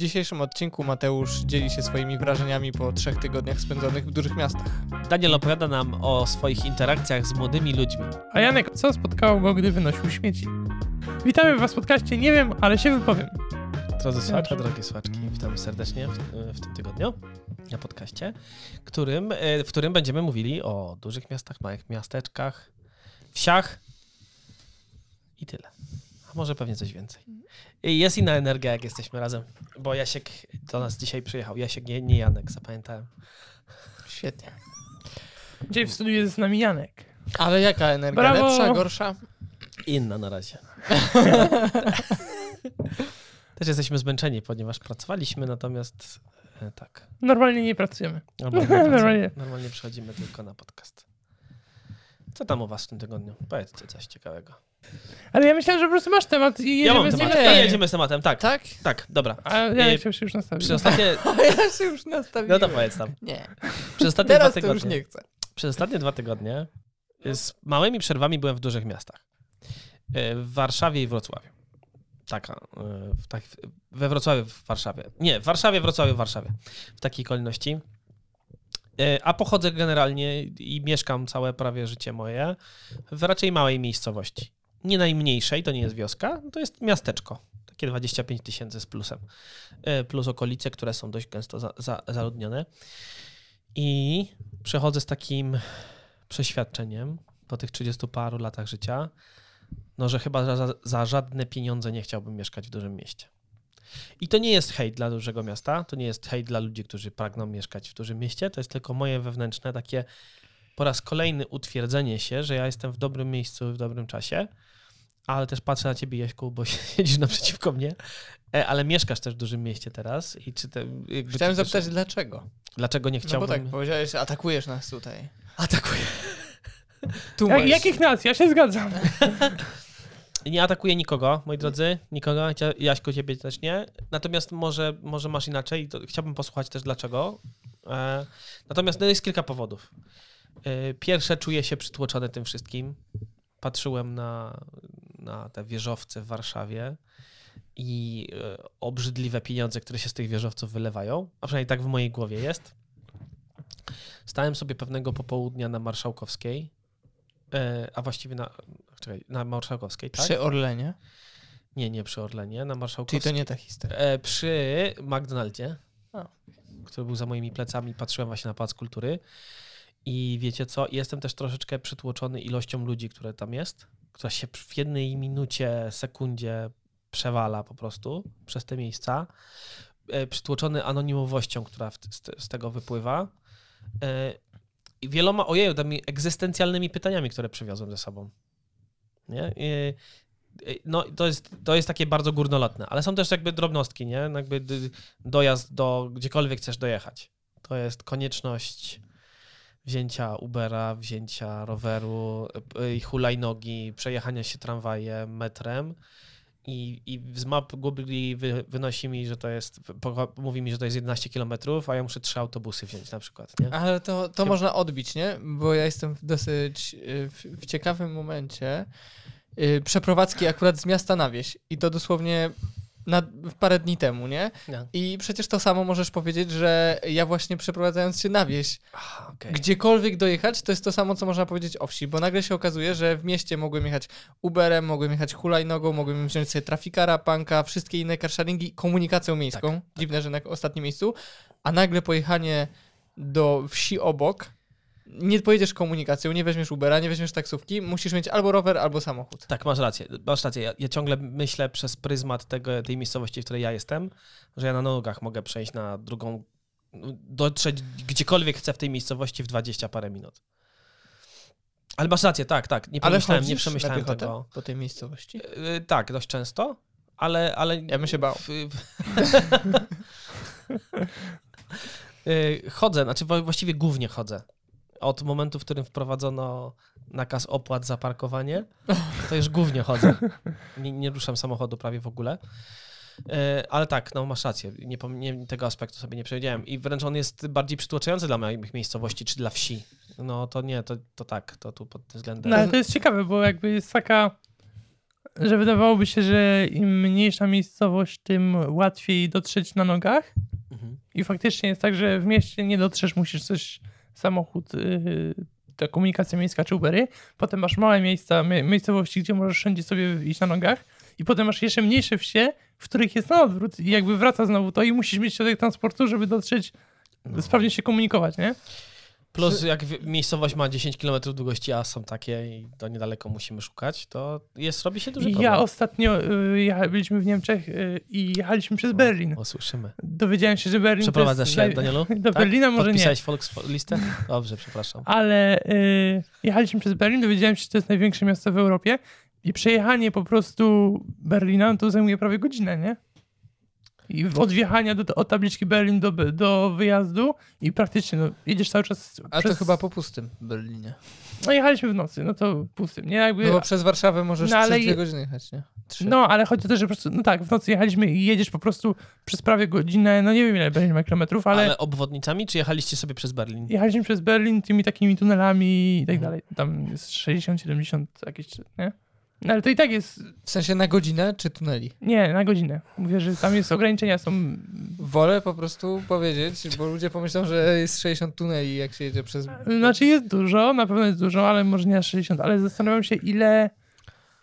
dzisiejszym odcinku Mateusz dzieli się swoimi wrażeniami po trzech tygodniach spędzonych w dużych miastach. Daniel opowiada nam o swoich interakcjach z młodymi ludźmi. A Janek, co spotkało go, gdy wynosił śmieci? Witamy was w podcaście, nie wiem, ale się wypowiem. Drodzy słuchacze, drogie słuchaczki, witam serdecznie w, w tym tygodniu na podcaście, którym, e, w którym będziemy mówili o dużych miastach, małych miasteczkach, wsiach i tyle. A może pewnie coś więcej. I jest inna energia, jak jesteśmy razem, bo Jasiek do nas dzisiaj przyjechał. Jasiek, nie, nie Janek, zapamiętałem. Świetnie. Dzisiaj w studiu jest z nami Janek. Ale jaka energia? Brawo! Lepsza, gorsza? Inna na razie. Też jesteśmy zmęczeni, ponieważ pracowaliśmy, natomiast e, tak. Normalnie nie pracujemy. Normalnie, Normalnie. normalnie. normalnie przychodzimy tylko na podcast. Co tam u was w tym tygodniu? Powiedzcie coś ciekawego. Ale ja myślałem, że po prostu masz temat i Ja mam jedziemy z temat. Ja jedziemy z tematem, tak. Tak? Tak, dobra. A Janek się już nastawił. Przez ostatnie, ja się już nastawiłem. no to powiedz tam. Nie. Przez ostatnie dwa Teraz już tygodnie. nie chcę. Przez ostatnie dwa tygodnie z małymi przerwami byłem w dużych miastach. E, W Warszawie i Wrocławiu. Taka, e, w tak, we Wrocławiu, w Warszawie. Nie, w Warszawie, Wrocławiu, w Warszawie. W takiej kolejności. E, A pochodzę generalnie i mieszkam całe prawie życie moje w raczej małej miejscowości. Nie najmniejszej, to nie jest wioska, to jest miasteczko. Takie 25 tysięcy z plusem. E, Plus okolice, które są dość gęsto za, za, zaludnione. I przechodzę z takim przeświadczeniem po tych 30 paru latach życia, no że chyba za, za żadne pieniądze nie chciałbym mieszkać w dużym mieście. I to nie jest hejt dla dużego miasta, to nie jest hejt dla ludzi, którzy pragną mieszkać w dużym mieście, to jest tylko moje wewnętrzne takie po raz kolejny utwierdzenie się, że ja jestem w dobrym miejscu w dobrym czasie, ale też patrzę na ciebie, Jaśku, bo siedzisz naprzeciwko mnie, e, ale mieszkasz też w dużym mieście teraz i czy te, Chciałem ty też- zapytać dlaczego. dlaczego nie No bo chciałbym... tak, powiedziałeś, atakujesz nas tutaj. Atakuję. Tu Jak, masz. jakich nas? Ja się zgadzam. Nie atakuję nikogo, moi drodzy, nikogo, Jaśku, ciebie też nie. Natomiast może, może masz inaczej, chciałbym posłuchać też dlaczego. E, natomiast no, jest kilka powodów. E, pierwsze, czuję się przytłoczony tym wszystkim. Patrzyłem na, na te wieżowce w Warszawie i e, obrzydliwe pieniądze, które się z tych wieżowców wylewają, a przynajmniej tak w mojej głowie jest. Stałem sobie pewnego popołudnia na Marszałkowskiej, a właściwie na, czekaj, na Marszałkowskiej, tak? Przy Orlenie. Nie, nie przy Orlenie, na Czyli Marszałkowskiej. to nie ta historia. E, przy McDonaldzie, A. który był za moimi plecami, patrzyłem właśnie na Pałac Kultury i wiecie co, jestem też troszeczkę przytłoczony ilością ludzi, które tam jest, która się w jednej minucie, sekundzie przewala po prostu przez te miejsca. E, przytłoczony anonimowością, która w, z, z tego wypływa. E, I wieloma, ojeju, tymi egzystencjalnymi pytaniami, które przywiozłem ze sobą. Nie? No, to jest, to jest takie bardzo górnolotne, ale są też jakby drobnostki, nie? No Jakby dojazd do gdziekolwiek chcesz dojechać. To jest konieczność wzięcia Ubera, wzięcia roweru, y, hulajnogi, przejechania się tramwajem, metrem. I, I z map Google wy, wynosi mi, że to jest, mówi mi, że to jest 11 km, a ja muszę trzy autobusy wziąć na przykład, nie? Ale to, to Chyba- można odbić, nie? Bo ja jestem w dosyć y, w, w ciekawym momencie y, przeprowadzki akurat z miasta na wieś. I to dosłownie na, parę dni temu, nie? No. I przecież to samo możesz powiedzieć, że ja właśnie przeprowadzając się na wieś, okej. gdziekolwiek dojechać, to jest to samo, co można powiedzieć o wsi, bo nagle się okazuje, że w mieście mogłem jechać Uberem, mogłem jechać hulajnogą, mogłem wziąć sobie trafikara, panka, wszystkie inne carsharingi, komunikacją miejską. Tak, Dziwne, że na ostatnim miejscu. A nagle pojechanie do wsi obok, nie pojedziesz komunikacją, nie weźmiesz Ubera, nie weźmiesz taksówki, musisz mieć albo rower, albo samochód. Tak, masz rację. Masz rację. Ja, ja ciągle myślę przez pryzmat tego, tej miejscowości, w której ja jestem, że ja na nogach mogę przejść na drugą, dotrzeć gdziekolwiek chcę w tej miejscowości w 20 parę minut. Ale masz rację, tak, tak. Nie Ale przemyślałem, nie przemyślałem tego. po tej miejscowości? Yy, tak, dość często, ale... ale Ja bym się bał. w- Yy, chodzę, znaczy właściwie głównie chodzę. Od momentu, w którym wprowadzono nakaz opłat za parkowanie, to już głównie chodzę. Nie, nie ruszam samochodu prawie w ogóle. Yy, Ale tak, no masz rację, nie, nie, tego aspektu sobie nie przewidziałem. I wręcz on jest bardziej przytłaczający dla moich miejscowości czy dla wsi. No to nie, to, to tak, to tu pod tym względem. No ale to jest ciekawe, bo jakby jest taka że wydawałoby się, że im mniejsza miejscowość, tym łatwiej dotrzeć na nogach. Mhm. I faktycznie jest tak, że w mieście nie dotrzesz, musisz coś, samochód, yy, ta komunikacja miejska czy Ubery. Potem masz małe miejsca, mie- miejscowości, gdzie możesz wszędzie sobie iść na nogach. I potem masz jeszcze mniejsze wsie, w których jest na odwrót i jakby wraca znowu to i musisz mieć środek transportu, żeby dotrzeć, No. sprawnie się komunikować, nie? Plus jak miejscowość ma 10 km długości, a są takie i to niedaleko musimy szukać, to jest, robi się duży problem. ja ostatnio y, byliśmy w Niemczech y, i jechaliśmy przez Berlin. O, słyszymy. Dowiedziałem się, że Berlin Przeprowadzasz się, Danielu? Do Tak? Berlina może nie. Podpisałeś Volkslistę? Dobrze, przepraszam. Ale y, jechaliśmy przez Berlin, dowiedziałem się, że to jest największe miasto w Europie i przejechanie po prostu Berlina to zajmuje prawie godzinę, nie? I w- od wjechania do, od tabliczki Berlin do, do wyjazdu i praktycznie no, jedziesz cały czas A przez... to chyba po pustym Berlinie. No jechaliśmy w nocy, no to pustym, nie? Jakby... No bo przez Warszawę możesz No, ale przez dwie je- godziny jechać, nie? Trzy. No, ale chodzi o to, że po prostu, no tak, w nocy jechaliśmy i jedziesz po prostu przez prawie godzinę, no nie wiem ile Berlin ma kilometrów, ale, Ale... obwodnicami, czy jechaliście sobie przez Berlin? jechaliśmy przez Berlin tymi takimi tunelami i tak Mhm. dalej. Tam jest 60, 70 jakieś, nie? No ale to i tak jest, W sensie na godzinę czy tuneli? nie, na godzinę. Mówię, że tam jest ograniczenia, są... Wolę po prostu powiedzieć, bo ludzie pomyślą, że jest 60 tuneli, jak się jedzie przez... Znaczy jest dużo, na pewno jest dużo, ale może nie aż 60, ale zastanawiam się ile,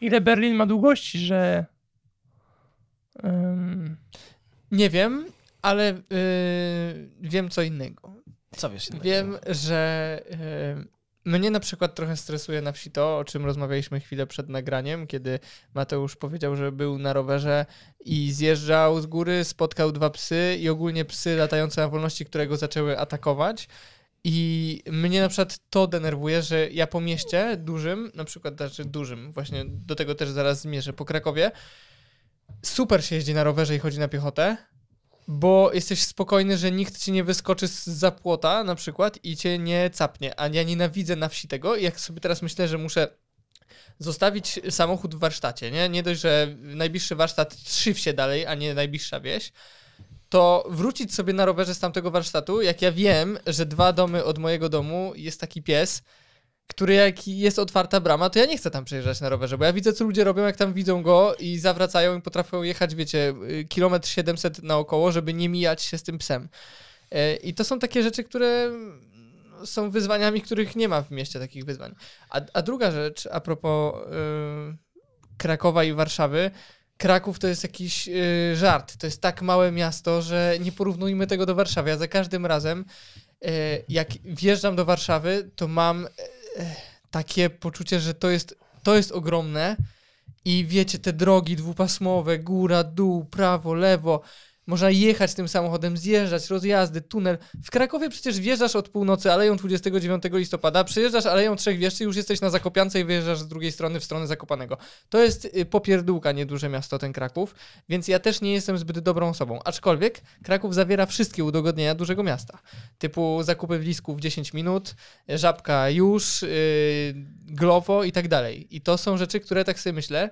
ile Berlin ma długości, że... Um, Nie wiem, ale yy, wiem co innego. Co wiesz? innego? Wiem, że yy, mnie na przykład trochę stresuje na wsi to, o czym rozmawialiśmy chwilę przed nagraniem, kiedy Mateusz powiedział, że był na rowerze i zjeżdżał z góry, spotkał dwa psy i ogólnie psy latające na wolności, które go zaczęły atakować. I mnie na przykład to denerwuje, że ja po mieście dużym, na przykład znaczy dużym, właśnie do tego też zaraz zmierzę, po Krakowie, super się jeździ na rowerze i chodzi na piechotę, bo jesteś spokojny, że nikt ci nie wyskoczy z zapłota na przykład i cię nie capnie. A ja nienawidzę na wsi tego jak sobie teraz myślę, że muszę zostawić samochód w warsztacie, nie? Nie dość, że najbliższy warsztat trzy wsie dalej, a nie najbliższa wieś, to wrócić sobie na rowerze z tamtego warsztatu, jak ja wiem, że dwa domy od mojego domu jest taki pies, który jak jest otwarta brama, to ja nie chcę tam przejeżdżać na rowerze, bo ja widzę, co ludzie robią, jak tam widzą go i zawracają i potrafią jechać, wiecie, y, kilometr 700 naokoło, żeby nie mijać się z tym psem. E, I to są takie rzeczy, które są wyzwaniami, których nie ma w mieście takich wyzwań. A, a druga rzecz, a propos y, Krakowa i Warszawy, Kraków to jest jakiś y, żart. To jest tak małe miasto, że nie porównujmy tego do Warszawy. Ja za każdym razem, y, jak wjeżdżam do Warszawy, to mam takie poczucie, że to jest, to jest ogromne i wiecie, te drogi dwupasmowe, góra, dół, prawo, lewo, można jechać tym samochodem, zjeżdżać, rozjazdy, tunel. W Krakowie przecież wjeżdżasz od północy aleją 29 listopada, przejeżdżasz aleją Trzech Wieszczy, już jesteś na Zakopiance i wyjeżdżasz z drugiej strony w stronę Zakopanego. To jest y, popierdółka, nieduże miasto ten Kraków, więc ja też nie jestem zbyt dobrą osobą. Aczkolwiek Kraków zawiera wszystkie udogodnienia dużego miasta. Typu zakupy w Lisku w 10 minut, żabka już, yy, glowo i tak dalej. I to są rzeczy, które tak sobie myślę,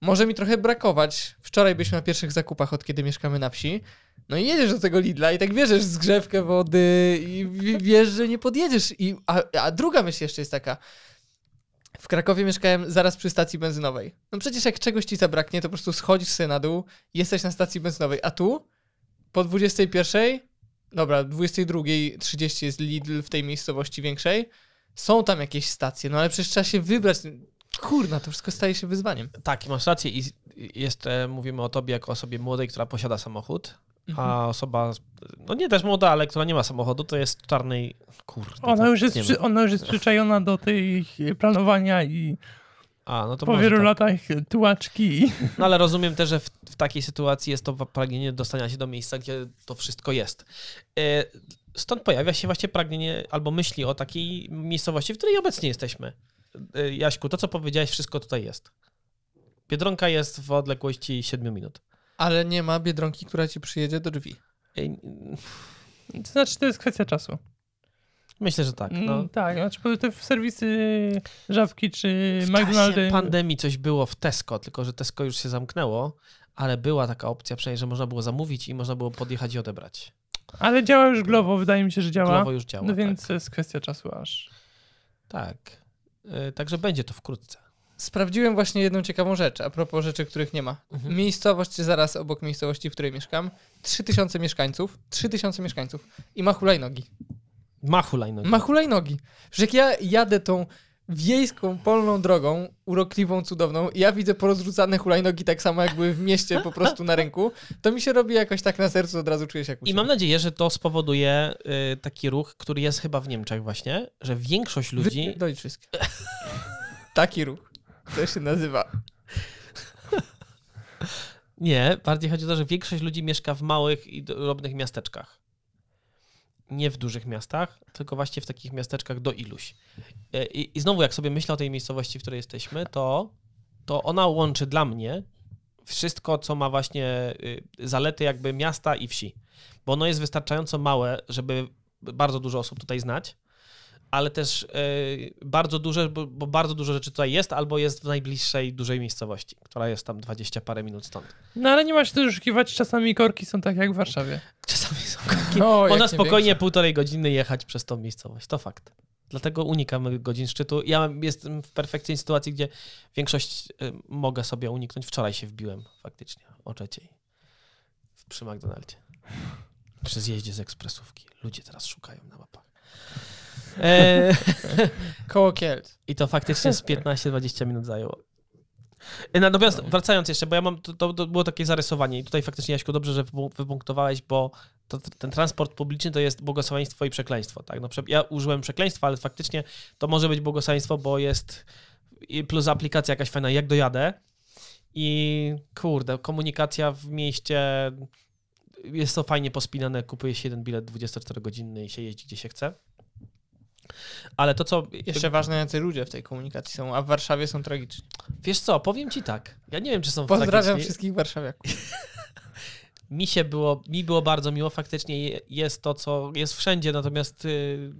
może mi trochę brakować. Wczoraj byliśmy na pierwszych zakupach, od kiedy mieszkamy na wsi. No i jedziesz do tego Lidla i tak bierzesz zgrzewkę wody i wiesz, że nie podjedziesz. I, a, a druga myśl jeszcze jest taka. W Krakowie mieszkałem zaraz przy stacji benzynowej. No przecież jak czegoś ci zabraknie, to po prostu schodzisz sobie na dół jesteś na stacji benzynowej. A tu po 21, dobra, 22.30 jest Lidl w tej miejscowości większej. Są tam jakieś stacje, no ale przecież trzeba się wybrać. Kurna, to wszystko staje się wyzwaniem. Tak, i masz rację. I jest, mówimy o tobie jako osobie młodej, która posiada samochód, a osoba, no nie też młoda, ale która nie ma samochodu, to jest czarnej, kurde. Ona to już, jest przy, ona już jest przyczajona do tej planowania i A, no to po wielu tak. latach tułaczki. No ale rozumiem też, że w, w takiej sytuacji jest to pragnienie dostania się do miejsca, gdzie to wszystko jest. E, Stąd pojawia się właśnie pragnienie albo myśli o takiej miejscowości, w której obecnie jesteśmy. E, Jaśku, to co powiedziałeś, wszystko tutaj jest. Biedronka jest w odległości 7 minut. Ale nie ma biedronki, która ci przyjedzie do drzwi. To znaczy, to jest kwestia czasu. Myślę, że tak. No. Mm, tak, znaczy te serwisy żabki czy W czasie McDonaldy. pandemii coś było w Tesco, tylko że Tesco już się zamknęło, ale była taka opcja przynajmniej, że można było zamówić i można było podjechać i odebrać. Ale działa już Glovo, wydaje mi się, że działa. Glovo już działa. no więc tak. jest kwestia czasu aż. tak. E, Także będzie to wkrótce. sprawdziłem właśnie jedną ciekawą rzecz, a propos rzeczy, których nie ma. Mhm. Miejscowość zaraz obok miejscowości, w której mieszkam, 3000 mieszkańców, 3000 mieszkańców i ma hulajnogi. Ma hulajnogi. Ma hulajnogi. Że jak ja jadę tą wiejską, polną drogą, urokliwą, cudowną, i ja widzę porozrzucane hulajnogi tak samo, jak były w mieście po prostu na rynku, to mi się robi jakoś tak na sercu, od razu czuję się jak I mam nadzieję, że to spowoduje y, taki ruch, który jest chyba w Niemczech właśnie, że większość ludzi... Dojdź wszystko. Taki ruch. To się nazywa. Nie, bardziej chodzi o to, że większość ludzi mieszka w małych i drobnych miasteczkach. Nie w dużych miastach, tylko właśnie w takich miasteczkach do iluś. E, I, I znowu, jak sobie myślę o tej miejscowości, w której jesteśmy, to, to ona łączy dla mnie wszystko, co ma właśnie y, zalety jakby miasta i wsi. Bo ono jest wystarczająco małe, żeby bardzo dużo osób tutaj znać, ale też y, bardzo duże, bo, bo bardzo dużo rzeczy tutaj jest, albo jest w najbliższej dużej miejscowości, która jest tam 20 parę minut stąd. No ale nie ma się też oszukiwać, czasami korki są tak jak w Warszawie. Czasami są korki. O, jak Można nie spokojnie większe. półtorej godziny jechać przez tą miejscowość. To fakt. Dlatego unikam godzin szczytu. Ja jestem w perfekcyjnej sytuacji, gdzie większość y, mogę sobie uniknąć. Wczoraj się wbiłem faktycznie o trzeciej przy McDonaldzie. Przy zjeździe z ekspresówki. Ludzie teraz szukają na mapach. E, Koło Kielc. I to faktycznie z 15-20 minut zajęło. E, Natomiast wracając jeszcze, bo ja mam, to, to, było takie zarysowanie i tutaj faktycznie Jaśku dobrze, że wypu- wypunktowałeś, bo to, ten transport publiczny to jest błogosławieństwo i przekleństwo. Tak? No, ja użyłem przekleństwa, ale faktycznie to może być błogosławieństwo, bo jest plus aplikacja jakaś fajna, jak dojadę i kurde, komunikacja w mieście jest to fajnie pospinane, kupuje się jeden bilet 24-godzinny i się jeździ gdzie się chce. Ale to, co Jeszcze ważne, jacy ludzie w tej komunikacji są, a w Warszawie są tragiczni. Wiesz co, powiem ci tak. Ja nie wiem, czy są Pozdrawiam tragiczni. wszystkich warszawiaków. Mi się było, mi było bardzo miło. Faktycznie je- jest to, co jest wszędzie, natomiast y,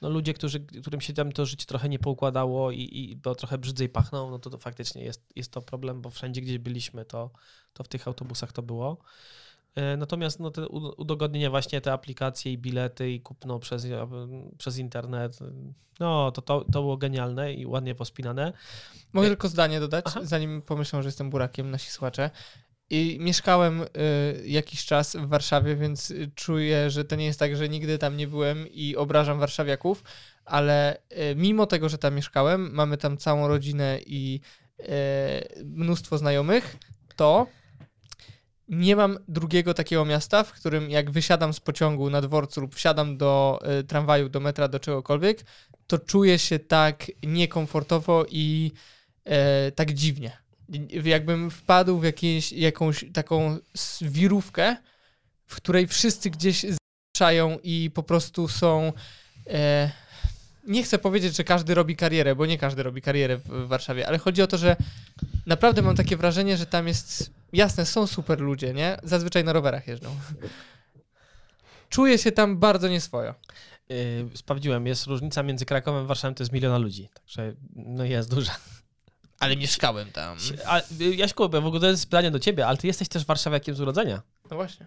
no, ludzie, którzy, którym się tam to życie trochę nie poukładało i, i bo trochę brzydzej pachną, no to, to faktycznie jest, jest to problem, bo wszędzie, gdzie byliśmy, to, to w tych autobusach to było. Y, Natomiast no, te udogodnienia, właśnie te aplikacje i bilety i kupno przez, przez internet, no to, to, to było genialne i ładnie pospinane. Mogę Nie. tylko zdanie dodać, Aha. zanim pomyślą, że jestem burakiem, nasi słuchacze. I mieszkałem y, jakiś czas w Warszawie, więc czuję, że to nie jest tak, że nigdy tam nie byłem i obrażam warszawiaków, ale y, mimo tego, że tam mieszkałem, mamy tam całą rodzinę i y, mnóstwo znajomych, to nie mam drugiego takiego miasta, w którym jak wysiadam z pociągu na dworcu lub wsiadam do y, tramwaju, do metra, do czegokolwiek, to czuję się tak niekomfortowo i e, tak dziwnie. Jakbym wpadł w jakieś, jakąś taką wirówkę, w której wszyscy gdzieś zaczynają i po prostu są. E, nie chcę powiedzieć, że każdy robi karierę, bo nie każdy robi karierę w, w Warszawie, ale chodzi o to, że naprawdę mam takie wrażenie, że tam jest. Jasne, są super ludzie, nie? Zazwyczaj na rowerach jeżdżą. Czuję się tam bardzo nieswojo. Yy, sprawdziłem, jest różnica między Krakowem a Warszawą, to jest miliona ludzi, także no jest duża. Ale mieszkałem tam. A, Jaśku, w ogóle to jest pytanie do ciebie, ale ty jesteś też warszawiakiem z urodzenia. No właśnie.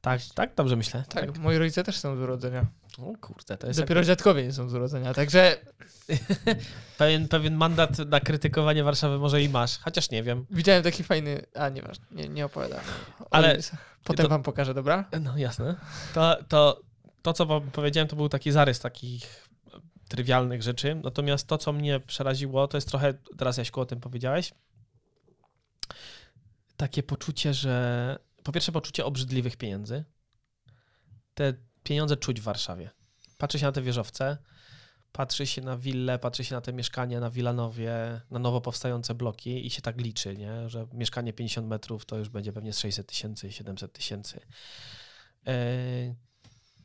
Tak, tak, dobrze myślę. Tak, moi rodzice też są z urodzenia. O kurde, to jest Dopiero dziadkowie nie są z urodzenia, także pewien, pewien mandat na krytykowanie Warszawy może i masz, chociaż nie wiem. widziałem taki fajny... A, nieważne, nie, nie opowiadam. Ale-. Potem to- wam pokażę, dobra? No jasne. To, to, to, co wam powiedziałem, to był taki zarys takich trywialnych rzeczy. Natomiast to, co mnie przeraziło, to jest trochę, teraz Jaśku o tym powiedziałeś, takie poczucie, że po pierwsze poczucie obrzydliwych pieniędzy. Te pieniądze czuć w Warszawie. Patrzy się na te wieżowce, patrzy się na willę, patrzy się na te mieszkania na Wilanowie, na nowo powstające bloki i się tak liczy, nie? że mieszkanie 50 metrów to już będzie pewnie z 600 tysięcy, 700 tysięcy. Yy,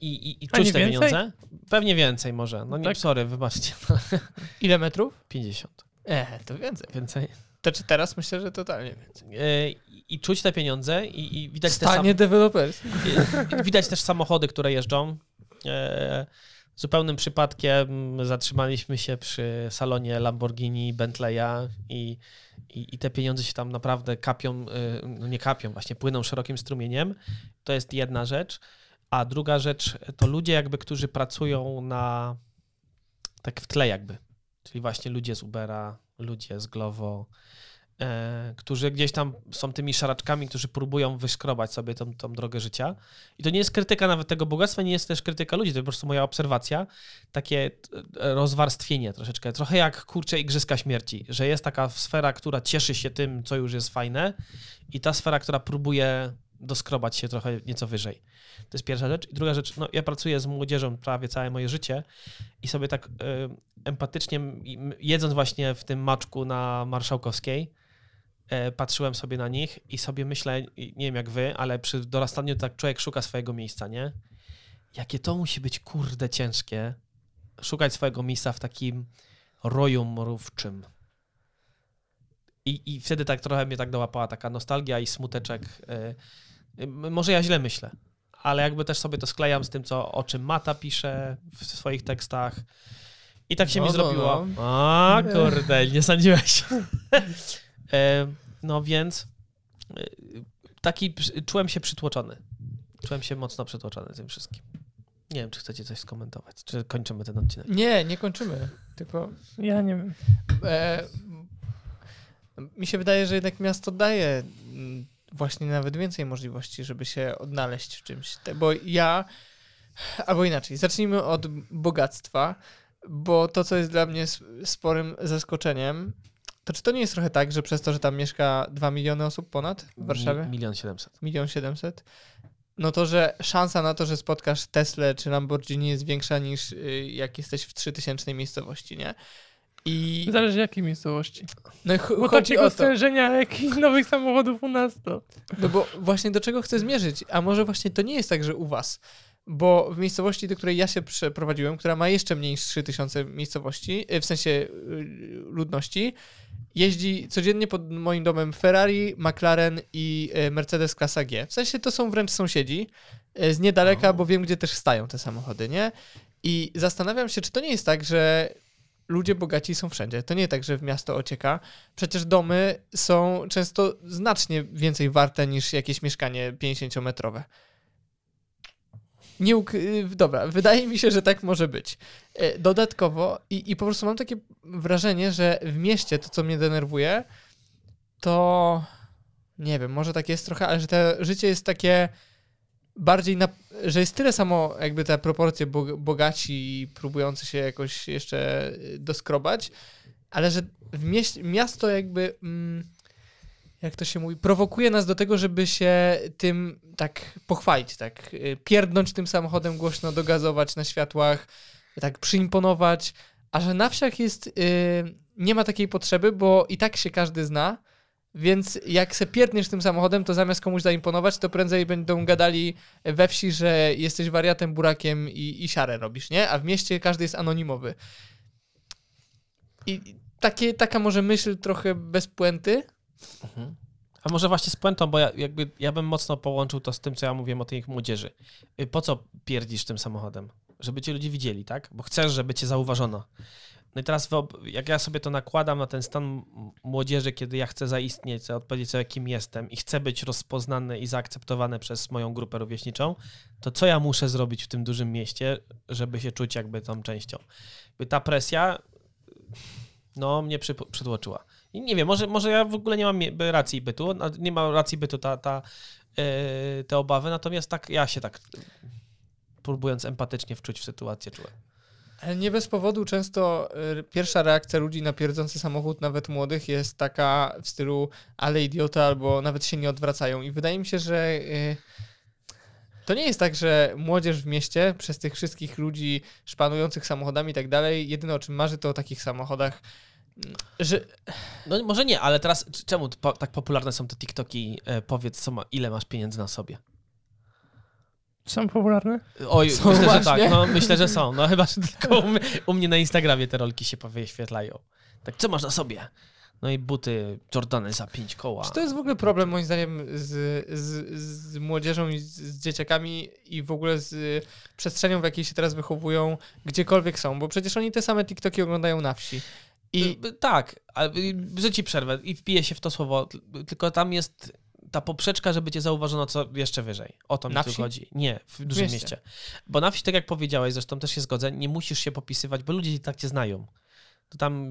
I, i, i czuć te więcej? pieniądze? Pewnie więcej może. No nie, Tak? sorry, wybaczcie. Ile metrów? 50. E, to więcej. Więcej. To czy teraz myślę, że totalnie więcej. Yy, i- I czuć te pieniądze i, i widać te sam, Stanie dewelopers. I Widać też samochody, które jeżdżą. E, Zupełnym przypadkiem zatrzymaliśmy się przy salonie Lamborghini, Bentleya i, i, i te pieniądze się tam naprawdę kapią, e, no nie kapią, właśnie płyną szerokim strumieniem. To jest jedna rzecz. A druga rzecz to ludzie jakby, którzy pracują na tak w tle jakby. czyli właśnie ludzie z Ubera, ludzie z Glovo, e, którzy gdzieś tam są tymi szaraczkami, którzy próbują wyskrobać sobie tą, tą drogę życia. I to nie jest krytyka nawet tego bogactwa, nie jest też krytyka ludzi, to po prostu moja obserwacja, takie e, rozwarstwienie troszeczkę, trochę jak kurcze igrzyska śmierci, że jest taka sfera, która cieszy się tym, co już jest fajne i ta sfera, która próbuje doskrobać się trochę nieco wyżej. To jest pierwsza rzecz. I druga rzecz, no ja pracuję z młodzieżą prawie całe moje życie i sobie tak y, empatycznie, jedząc właśnie w tym maczku na Marszałkowskiej, y, patrzyłem sobie na nich i sobie myślę, nie wiem jak wy, ale przy dorastaniu tak człowiek szuka swojego miejsca, nie? Jakie to musi być kurde ciężkie, szukać swojego miejsca w takim roju mrówczym. I, I wtedy tak trochę mnie tak dołapała taka nostalgia i smuteczek. Y, może ja źle myślę, ale jakby też sobie to sklejam z tym, co, o czym Mata pisze w swoich tekstach. I tak się No, mi no, zrobiło. no. A, kurde, nie sądziłeś. E, no więc e, taki czułem się przytłoczony. Czułem się mocno przytłoczony tym wszystkim. Nie wiem, czy chcecie coś skomentować, czy kończymy ten odcinek. Nie, nie kończymy. Tylko Ja nie wiem. e, mi się wydaje, że jednak miasto daje mm, właśnie nawet więcej możliwości, żeby się odnaleźć w czymś. Bo ja, albo inaczej, zacznijmy od bogactwa, bo to, co jest dla mnie sporym zaskoczeniem, to czy to nie jest trochę tak, że przez to, że tam mieszka 2 miliony osób ponad w Warszawie? Mi- Milion siedemset. milion siedemset, no to, że szansa na to, że spotkasz Teslę czy Lamborghini jest większa niż y, jak jesteś w 3000 miejscowości, nie? I Zależy jakiej miejscowości. no i ch- Bo chodzi takiego stężenia jak i nowych samochodów u nas to. no bo właśnie do czego chcę zmierzyć, a może właśnie to nie jest tak, że u was, bo w miejscowości, do której ja się przeprowadziłem, która ma jeszcze mniej niż 3000 miejscowości, y, w sensie y, ludności, jeździ codziennie pod moim domem Ferrari, McLaren i y, Mercedes klasa G. W sensie to są wręcz sąsiedzi z niedaleka, O. bo wiem, gdzie też stają te samochody, nie? I zastanawiam się, czy to nie jest tak, że ludzie bogaci są wszędzie. To nie tak, że w miasto ocieka. Przecież domy są często znacznie więcej warte niż jakieś mieszkanie 50-metrowe. Nie y, dobra, wydaje mi się, że tak może być. E, Dodatkowo, i, i po prostu mam takie wrażenie, że w mieście to, co mnie denerwuje, to nie wiem, może tak jest trochę, ale że to życie jest takie bardziej, na, że jest tyle samo jakby te proporcje bo- bogaci i próbujący się jakoś jeszcze y, doskrobać, ale że w mieście, miasto jakby, mm, jak to się mówi, prowokuje nas do tego, żeby się tym tak pochwalić, tak y, pierdnąć tym samochodem głośno, dogazować na światłach, tak przyimponować, a że na wsiach jest, y, nie ma takiej potrzeby, bo i tak się każdy zna, więc jak se pierdniesz tym samochodem, to zamiast komuś zaimponować, to prędzej będą gadali we wsi, że jesteś wariatem, burakiem i, i siarę robisz, nie? A w mieście każdy jest anonimowy. I takie, taka może myśl trochę bez puenty. Mhm. A może właśnie z puentą, bo ja, jakby, ja bym mocno połączył to z tym, co ja mówiłem o tej młodzieży. Y, Po co pierdzisz tym samochodem? Żeby cię ludzie widzieli, tak? Bo chcesz, żeby cię zauważono. No i teraz jak ja sobie to nakładam na ten stan młodzieży, kiedy ja chcę zaistnieć, chcę odpowiedzieć sobie, kim jestem i chcę być rozpoznany i zaakceptowany przez moją grupę rówieśniczą, to co ja muszę zrobić w tym dużym mieście, żeby się czuć jakby tą częścią? Jakby ta presja no, mnie przy, przytłoczyła. I nie wiem, może, może ja w ogóle nie mam racji bytu, nie ma racji bytu ta, ta, yy, te obawy, natomiast tak ja się tak próbując empatycznie wczuć w sytuację czułem. Ale nie bez powodu często y, pierwsza reakcja ludzi na pierdzący samochód, nawet młodych, jest taka w stylu ale idiota, albo nawet się nie odwracają. I wydaje mi się, że y, to nie jest tak, że młodzież w mieście przez tych wszystkich ludzi szpanujących samochodami i tak dalej, jedyne o czym marzy to o takich samochodach, że No może nie, ale teraz czemu tak popularne są te TikToki? E, powiedz, co ma, ile masz pieniędzy na sobie? Są popularne? Oj, Są myślę, że właśnie? tak. No, myślę, że są. No chyba, że tylko u mnie, u mnie na Instagramie te rolki się wyświetlają. Tak, co masz na sobie? No i buty Jordany za pięć koła. Czy to jest w ogóle problem, moim zdaniem, z, z, z młodzieżą i z, z dzieciakami i w ogóle z przestrzenią, w jakiej się teraz wychowują, gdziekolwiek są? Bo przecież oni te same TikToki oglądają na wsi. I I tak, ale że ci przerwę i wpiję się w to słowo, tylko tam jest ta poprzeczka, żeby cię zauważono co jeszcze wyżej. O to mi Na tu wsi? chodzi. Nie, w dużym mieście. mieście. Bo na wsi, tak jak powiedziałeś, zresztą też się zgodzę, nie musisz się popisywać, bo ludzie i tak cię znają. to tam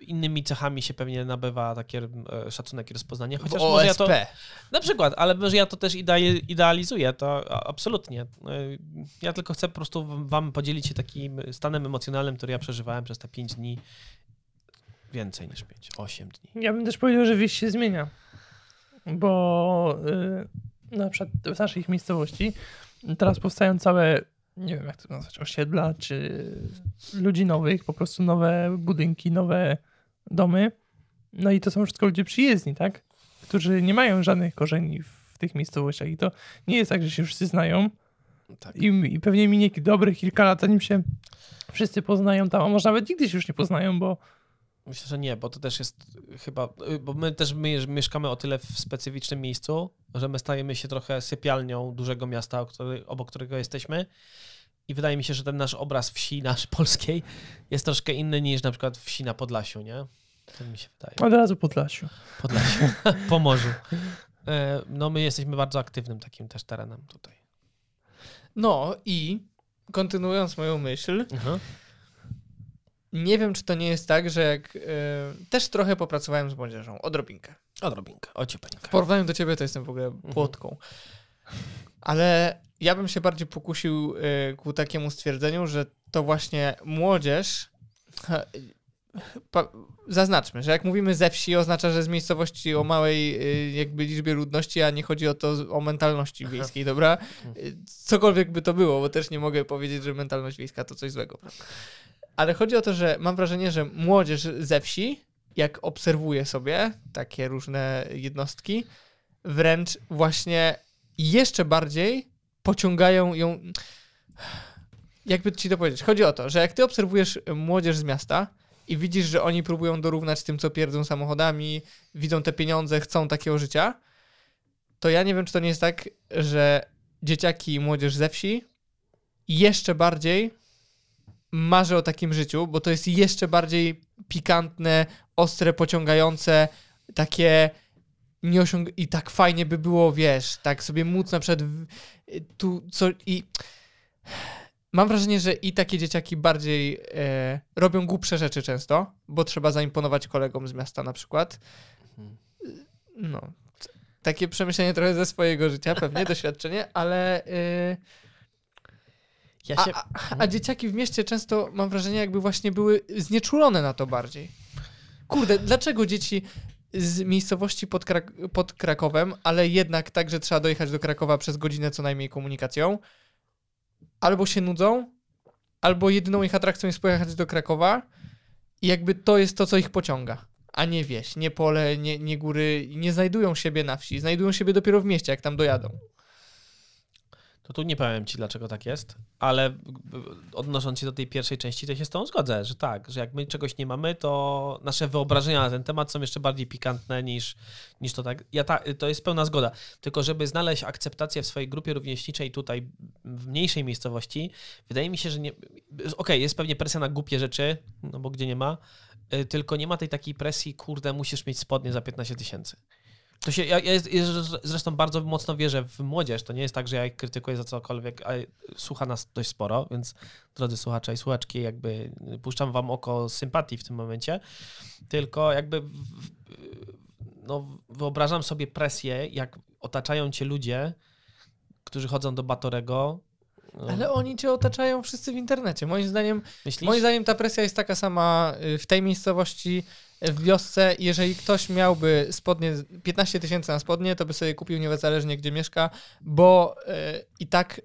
innymi cechami się pewnie nabywa taki e, szacunek i rozpoznanie. W Chociaż może ja OSP. to, na przykład, ale może ja to też idea- idealizuję, to absolutnie. E, Ja tylko chcę po prostu wam podzielić się takim stanem emocjonalnym, który ja przeżywałem przez te 5 dni. Więcej niż 5, 8 dni. Ja bym też powiedział, że wieś się zmienia. Bo y, na przykład w naszych miejscowości teraz powstają całe, nie wiem jak to nazwać, osiedla czy ludzi nowych, po prostu nowe budynki, nowe domy. No i to są wszystko ludzie przyjezdni, tak? Którzy nie mają żadnych korzeni w tych miejscowościach. I to nie jest tak, że się wszyscy znają. Tak. I, I pewnie minie dobrych kilka lat, zanim się wszyscy poznają tam, a może nawet nigdy się już nie poznają, bo Myślę, że nie, bo to też jest chyba, y, bo my też my mieszkamy o tyle w specyficznym miejscu, że my stajemy się trochę sypialnią dużego miasta, obok którego jesteśmy. I wydaje mi się, że ten nasz obraz wsi, nasz polskiej, jest troszkę inny niż na przykład wsi na Podlasiu, nie? To mi się wydaje. od razu Podlasiu. Podlasiu, po morzu. E, No my jesteśmy bardzo aktywnym takim też terenem tutaj. No i kontynuując moją myśl, Aha. Nie wiem, czy to nie jest tak, że jak e, też trochę popracowałem z młodzieżą, odrobinkę. Odrobinkę, ociepeńkę. W porównaniu do ciebie to jestem w ogóle płotką. Ale ja bym się bardziej pokusił y, ku takiemu stwierdzeniu, że to właśnie młodzież. ha, Pa, zaznaczmy, że jak mówimy ze wsi, oznacza, że z miejscowości o małej y, jakby liczbie ludności, a nie chodzi o to o mentalności wiejskiej, dobra? Y, Cokolwiek by to było, bo też nie mogę powiedzieć, że mentalność wiejska to coś złego. Ale chodzi o to, że mam wrażenie, że młodzież ze wsi, jak obserwuję sobie takie różne jednostki, wręcz właśnie jeszcze bardziej pociągają ją. Jakby ci to powiedzieć? Chodzi o to, że jak ty obserwujesz młodzież z miasta i widzisz, że oni próbują dorównać tym, co pierdzą samochodami, widzą te pieniądze, chcą takiego życia, to ja nie wiem, czy to nie jest tak, że dzieciaki i młodzież ze wsi jeszcze bardziej marzy o takim życiu, bo to jest jeszcze bardziej pikantne, ostre, pociągające, takie nie osiąg- i tak fajnie by było, wiesz, tak sobie móc na przykład w, tu co i mam wrażenie, że i takie dzieciaki bardziej e, robią głupsze rzeczy często, bo trzeba zaimponować kolegom z miasta na przykład. Mhm. No, takie przemyślenie trochę ze swojego życia, pewnie, doświadczenie, ale e, Ja a, się... a, a dzieciaki w mieście często, mam wrażenie, jakby właśnie były znieczulone na to bardziej. Kurde, dlaczego dzieci z miejscowości pod, Krak- pod Krakowem, ale jednak tak, że trzeba dojechać do Krakowa przez godzinę co najmniej komunikacją, albo się nudzą, albo jedyną ich atrakcją jest pojechać do Krakowa i jakby to jest to, co ich pociąga, a nie wieś, nie pole, nie, nie góry, nie znajdują siebie na wsi, znajdują siebie dopiero w mieście, jak tam dojadą. To tu nie powiem ci, dlaczego tak jest, ale odnosząc się do tej pierwszej części, to się z tą zgodzę, że tak, że jak my czegoś nie mamy, to nasze wyobrażenia na ten temat są jeszcze bardziej pikantne niż, niż to tak. Ja ta, to jest pełna zgoda. Tylko żeby znaleźć akceptację w swojej grupie rówieśniczej tutaj w mniejszej miejscowości, wydaje mi się, że nie. Okej, jest pewnie presja na głupie rzeczy, no bo gdzie nie ma, y, tylko nie ma tej takiej presji, kurde, musisz mieć spodnie za 15 tysięcy. To się, ja, ja zresztą bardzo mocno wierzę w młodzież. To nie jest tak, że ja ich krytykuję za cokolwiek, a słucha nas dość sporo, więc drodzy słuchacze i słuchaczki, jakby puszczam wam oko sympatii w tym momencie, tylko jakby no, wyobrażam sobie presję, jak otaczają cię ludzie, którzy chodzą do Batorego. Ale oni cię otaczają wszyscy w internecie. Moim zdaniem Myślisz? Moim zdaniem ta presja jest taka sama y, w tej miejscowości, y, w wiosce. Jeżeli ktoś miałby spodnie, 15 tysięcy na spodnie, to by sobie kupił niezależnie gdzie mieszka, bo y, i tak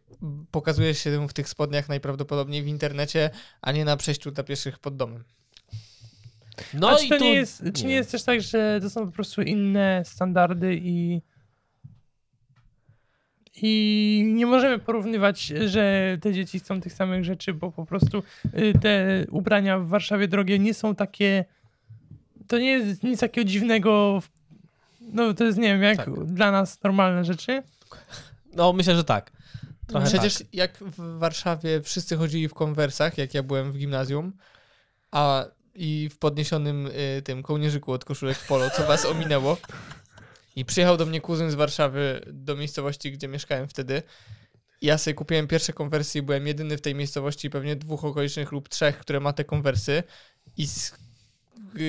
pokazuje się w tych spodniach najprawdopodobniej w internecie, a nie na przejściu dla pieszych pod domem. No A czy i to tu... nie jest, czy nie jest też tak, że to są po prostu inne standardy i i nie możemy porównywać, że te dzieci chcą tych samych rzeczy, bo po prostu y, te ubrania w Warszawie drogie nie są takie. To nie jest nic takiego dziwnego. No to jest, nie wiem, jak Tak. dla nas normalne rzeczy. No myślę, że tak. Trochę Przecież tak. jak w Warszawie wszyscy chodzili w konwersach, jak ja byłem w gimnazjum, a i w podniesionym y, tym kołnierzyku od koszulek polo, co was ominęło. I przyjechał do mnie kuzyn z Warszawy, do miejscowości, gdzie mieszkałem wtedy. Ja sobie kupiłem pierwsze konwersje i byłem jedyny w tej miejscowości, pewnie dwóch okolicznych lub trzech, które ma te konwersy. I z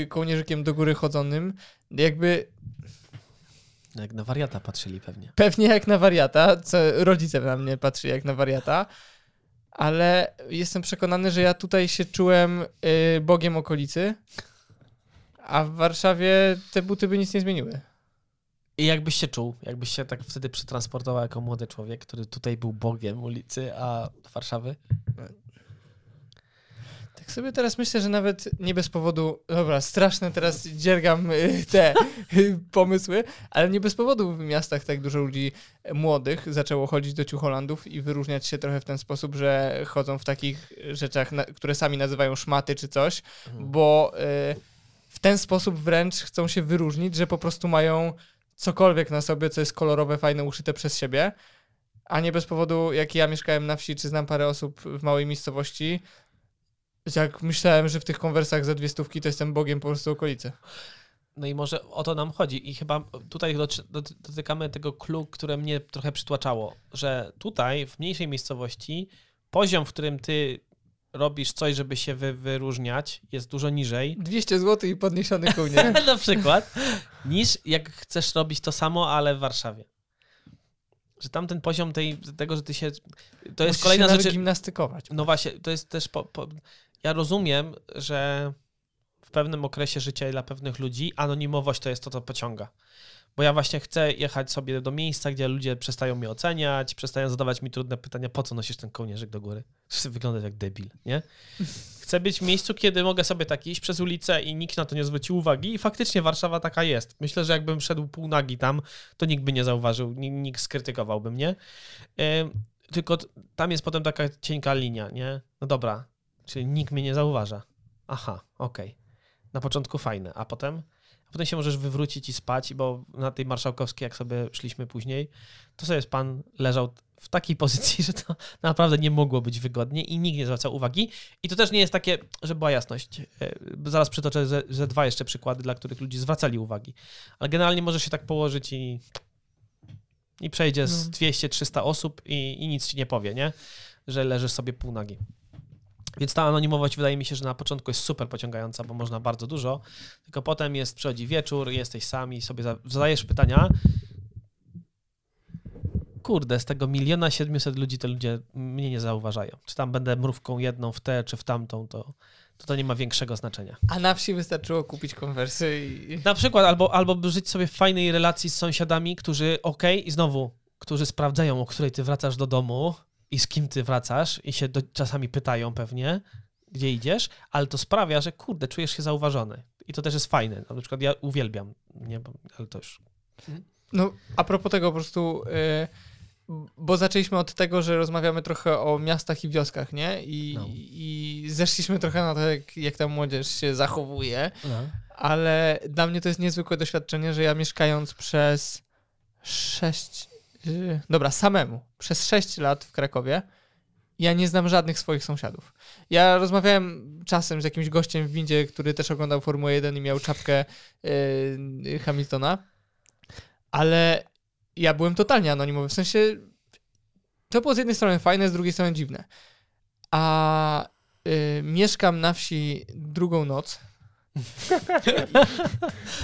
kołnierzykiem do góry chodzonym. Jakby Jak na wariata patrzyli pewnie. pewnie jak na wariata, co rodzice na mnie patrzy jak na wariata, ale jestem przekonany, że ja tutaj się czułem y, bogiem okolicy, a w Warszawie te buty by nic nie zmieniły. I jakbyś się czuł, jakbyś się tak wtedy przetransportował jako młody człowiek, który tutaj był bogiem ulicy, a Warszawy? Tak sobie teraz myślę, że nawet nie bez powodu, dobra, straszne teraz dziergam y, te y, pomysły, ale nie bez powodu w miastach tak dużo ludzi młodych zaczęło chodzić do ciucholandów i wyróżniać się trochę w ten sposób, że chodzą w takich rzeczach, które sami nazywają szmaty czy coś, bo y, w ten sposób wręcz chcą się wyróżnić, że po prostu mają cokolwiek na sobie, co jest kolorowe, fajne, uszyte przez siebie. A nie bez powodu, jak ja mieszkałem na wsi, czy znam parę osób w małej miejscowości, jak myślałem, że w tych konwersach za dwie stówki to jestem bogiem po prostu okolicy. No i może o to nam chodzi. I chyba tutaj doty- doty- dotykamy tego clue, które mnie trochę przytłaczało, że tutaj, w mniejszej miejscowości, poziom, w którym ty robisz coś, żeby się wy- wyróżniać, jest dużo niżej. 200 zł i podniesiony kołnierz. na przykład, niż jak chcesz robić to samo, ale w Warszawie. Że tam ten poziom tej, tego, że ty się. To jest Musisz kolejna się rzecz. gimnastykować. No właśnie, to jest też. Po, po, ja rozumiem, że w pewnym okresie życia dla pewnych ludzi anonimowość to jest to, co pociąga. Bo ja właśnie chcę jechać sobie do miejsca, gdzie ludzie przestają mnie oceniać, przestają zadawać mi trudne pytania, po co nosisz ten kołnierzyk do góry? Wygląda jak debil, nie? Chcę być w miejscu, kiedy mogę sobie tak iść przez ulicę i nikt na to nie zwrócił uwagi i faktycznie Warszawa taka jest. Myślę, że jakbym szedł pół nagi tam, to nikt by nie zauważył, ni- nikt skrytykowałby mnie. Ym, tylko tam jest potem taka cienka linia, nie? No dobra, czyli nikt mnie nie zauważa. Aha, okej. Na początku fajne, a potem? Potem się możesz wywrócić i spać, bo na tej marszałkowskiej, jak sobie szliśmy później, to sobie pan leżał w takiej pozycji, że to naprawdę nie mogło być wygodnie i nikt nie zwracał uwagi. I to też nie jest takie, że była jasność. E, Zaraz przytoczę ze, ze dwa jeszcze przykłady, dla których ludzie zwracali uwagi. Ale generalnie możesz się tak położyć i, i przejdzie z No. 200-300 osób i, i nic ci nie powie, nie? Że leżysz sobie pół nagi. Więc ta anonimowość wydaje mi się, że na początku jest super pociągająca, bo można bardzo dużo, tylko potem jest, przychodzi wieczór, jesteś sam i sobie za- zadajesz pytania. Kurde, z tego miliona siedmiuset ludzi to ludzie mnie nie zauważają. Czy tam będę mrówką jedną w tę, czy w tamtą, to to, to nie ma większego znaczenia. A na wsi wystarczyło kupić konwersy i... Na przykład, albo, albo żyć sobie w fajnej relacji z sąsiadami, którzy, okej, i znowu, którzy sprawdzają, o której ty wracasz do domu i z kim ty wracasz i się do, czasami pytają pewnie, gdzie idziesz, ale to sprawia, że kurde, czujesz się zauważony. I to też jest fajne. Na przykład ja uwielbiam, nie, ale to już... Mhm. No, a propos tego po prostu... Yy bo zaczęliśmy od tego, że rozmawiamy trochę o miastach i wioskach, nie? I, no. i zeszliśmy trochę na to, jak, jak ta młodzież się zachowuje, no. ale dla mnie to jest niezwykłe doświadczenie, że ja mieszkając przez 6 Yy, dobra, samemu. Przez 6 lat w Krakowie ja nie znam żadnych swoich sąsiadów. Ja rozmawiałem czasem z jakimś gościem w windzie, który też oglądał Formułę 1 i miał czapkę yy, Hamiltona, ale ja byłem totalnie anonimowy. W sensie to było z jednej strony fajne, z drugiej strony dziwne. A yy, mieszkam na wsi drugą noc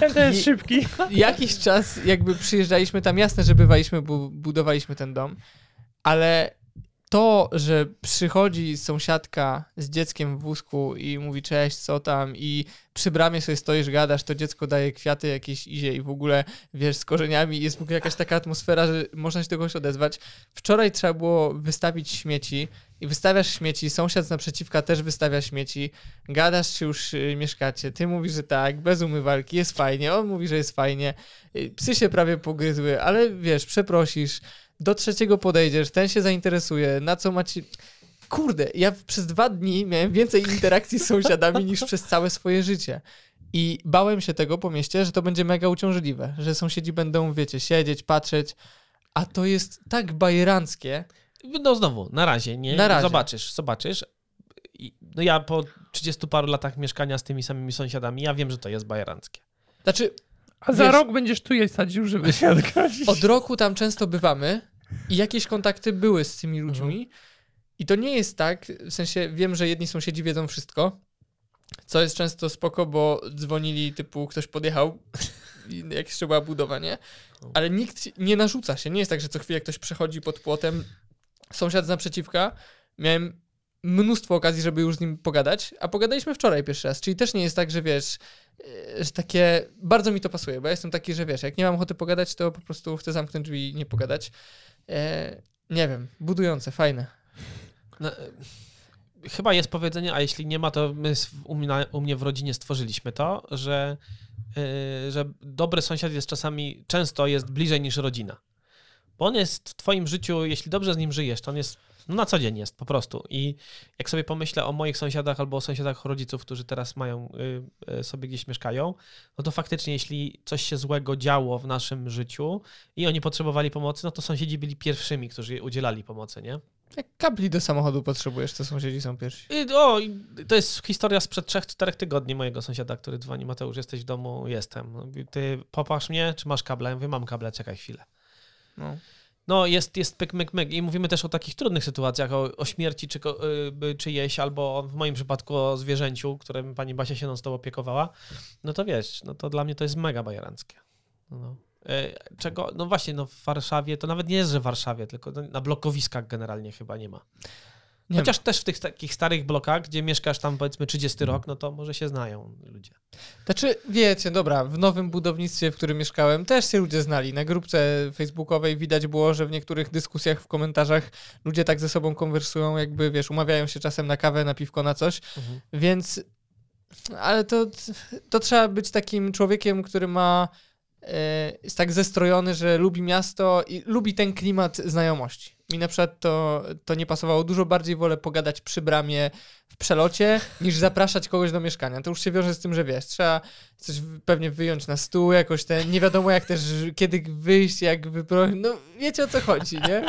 ten to jest szybki. Jakiś czas jakby przyjeżdżaliśmy tam, jasne, że bywaliśmy, bu budowaliśmy ten dom, ale to, że przychodzi sąsiadka z dzieckiem w wózku i mówi cześć, co tam i przy bramie sobie stoisz, gadasz, to dziecko daje kwiaty jakieś idzie i w ogóle, wiesz, z korzeniami jest w ogóle jakaś taka atmosfera, że można się do kogoś odezwać. Wczoraj trzeba było wystawić śmieci i wystawiasz śmieci, sąsiad naprzeciwka też wystawia śmieci, gadasz, czy już y, mieszkacie, ty mówisz, że tak, bez umywalki, jest fajnie, on mówi, że jest fajnie, Y, psy się prawie pogryzły, ale wiesz, przeprosisz, do trzeciego podejdziesz, ten się zainteresuje, na co macie... Kurde, ja przez dwa dni miałem więcej interakcji z sąsiadami niż przez całe swoje życie. I bałem się tego po mieście, że to będzie mega uciążliwe, że sąsiedzi będą, wiecie, siedzieć, patrzeć, a to jest tak bajeranckie. No znowu, na razie, nie? Na razie. Zobaczysz, zobaczysz. No ja po 30 paru latach mieszkania z tymi samymi sąsiadami, ja wiem, że to jest bajeranckie. Znaczy, A za Wiesz- rok będziesz tu je sadził, żeby się odgrodzić. od roku tam często bywamy i jakieś kontakty były z tymi ludźmi. I to nie jest tak, w sensie wiem, że jedni sąsiedzi wiedzą wszystko, Co jest często spoko, bo dzwonili typu ktoś podjechał, jak jeszcze była budowa, nie? Ale nikt nie narzuca się. Nie jest tak, że co chwilę ktoś przechodzi pod płotem. Sąsiad z naprzeciwka. Miałem mnóstwo okazji, żeby już z nim pogadać, a pogadaliśmy wczoraj pierwszy raz, czyli też nie jest tak, że wiesz, e, że takie, bardzo mi to pasuje, bo ja jestem taki, że wiesz, jak nie mam ochoty pogadać, to po prostu chcę zamknąć drzwi i nie pogadać. E, nie wiem, budujące, fajne. No, e, chyba jest powiedzenie, a jeśli nie ma, to my u mnie, u mnie w rodzinie stworzyliśmy to, że, yy, że dobry sąsiad jest czasami, często jest bliżej niż rodzina. Bo on jest w twoim życiu, jeśli dobrze z nim żyjesz, to on jest, no na co dzień jest po prostu. I jak sobie pomyślę o moich sąsiadach albo o sąsiadach rodziców, którzy teraz mają, yy, yy, sobie gdzieś mieszkają, no to faktycznie jeśli coś się złego działo w naszym życiu i oni potrzebowali pomocy, no to sąsiedzi byli pierwszymi, którzy udzielali pomocy, nie? Jak kabli do samochodu potrzebujesz, to sąsiedzi są pierwsi. I, o, to jest historia sprzed 3-4 tygodni mojego sąsiada, który dzwoni. Mateusz, jesteś w domu? Jestem. Ty popasz mnie, czy masz kable? Ja mówię, mam kable, czekaj chwilę. No. No, jest, jest pyk, myk, myk. I mówimy też o takich trudnych sytuacjach, o, o śmierci czy, y, czyjejś, albo w moim przypadku o zwierzęciu, którym pani Basia się non stop opiekowała. No to wiesz, no to dla mnie to jest mega bajeranckie. No. Y, Czego, no właśnie, no w Warszawie, to nawet nie jest, że w Warszawie, tylko na blokowiskach generalnie chyba nie ma. Nie Chociaż też w tych takich starych blokach, gdzie mieszkasz tam powiedzmy 30 rok, no to może się znają ludzie. Znaczy, wiecie, dobra, w nowym budownictwie, w którym mieszkałem, też się ludzie znali. Na grupce facebookowej widać było, że w niektórych dyskusjach w komentarzach ludzie tak ze sobą konwersują, jakby, wiesz, umawiają się czasem na kawę, na piwko, na coś, więc... Ale to, to trzeba być takim człowiekiem, który ma... e, Jest tak zestrojony, że lubi miasto i lubi ten klimat znajomości. Mi na przykład to, to nie pasowało. Dużo bardziej wolę pogadać przy bramie w przelocie, niż zapraszać kogoś do mieszkania. To już się wiąże z tym, że wiesz, trzeba coś pewnie wyjąć na stół, jakoś ten, nie wiadomo jak też, kiedy wyjść, jak wyprosić, no wiecie o co chodzi, nie?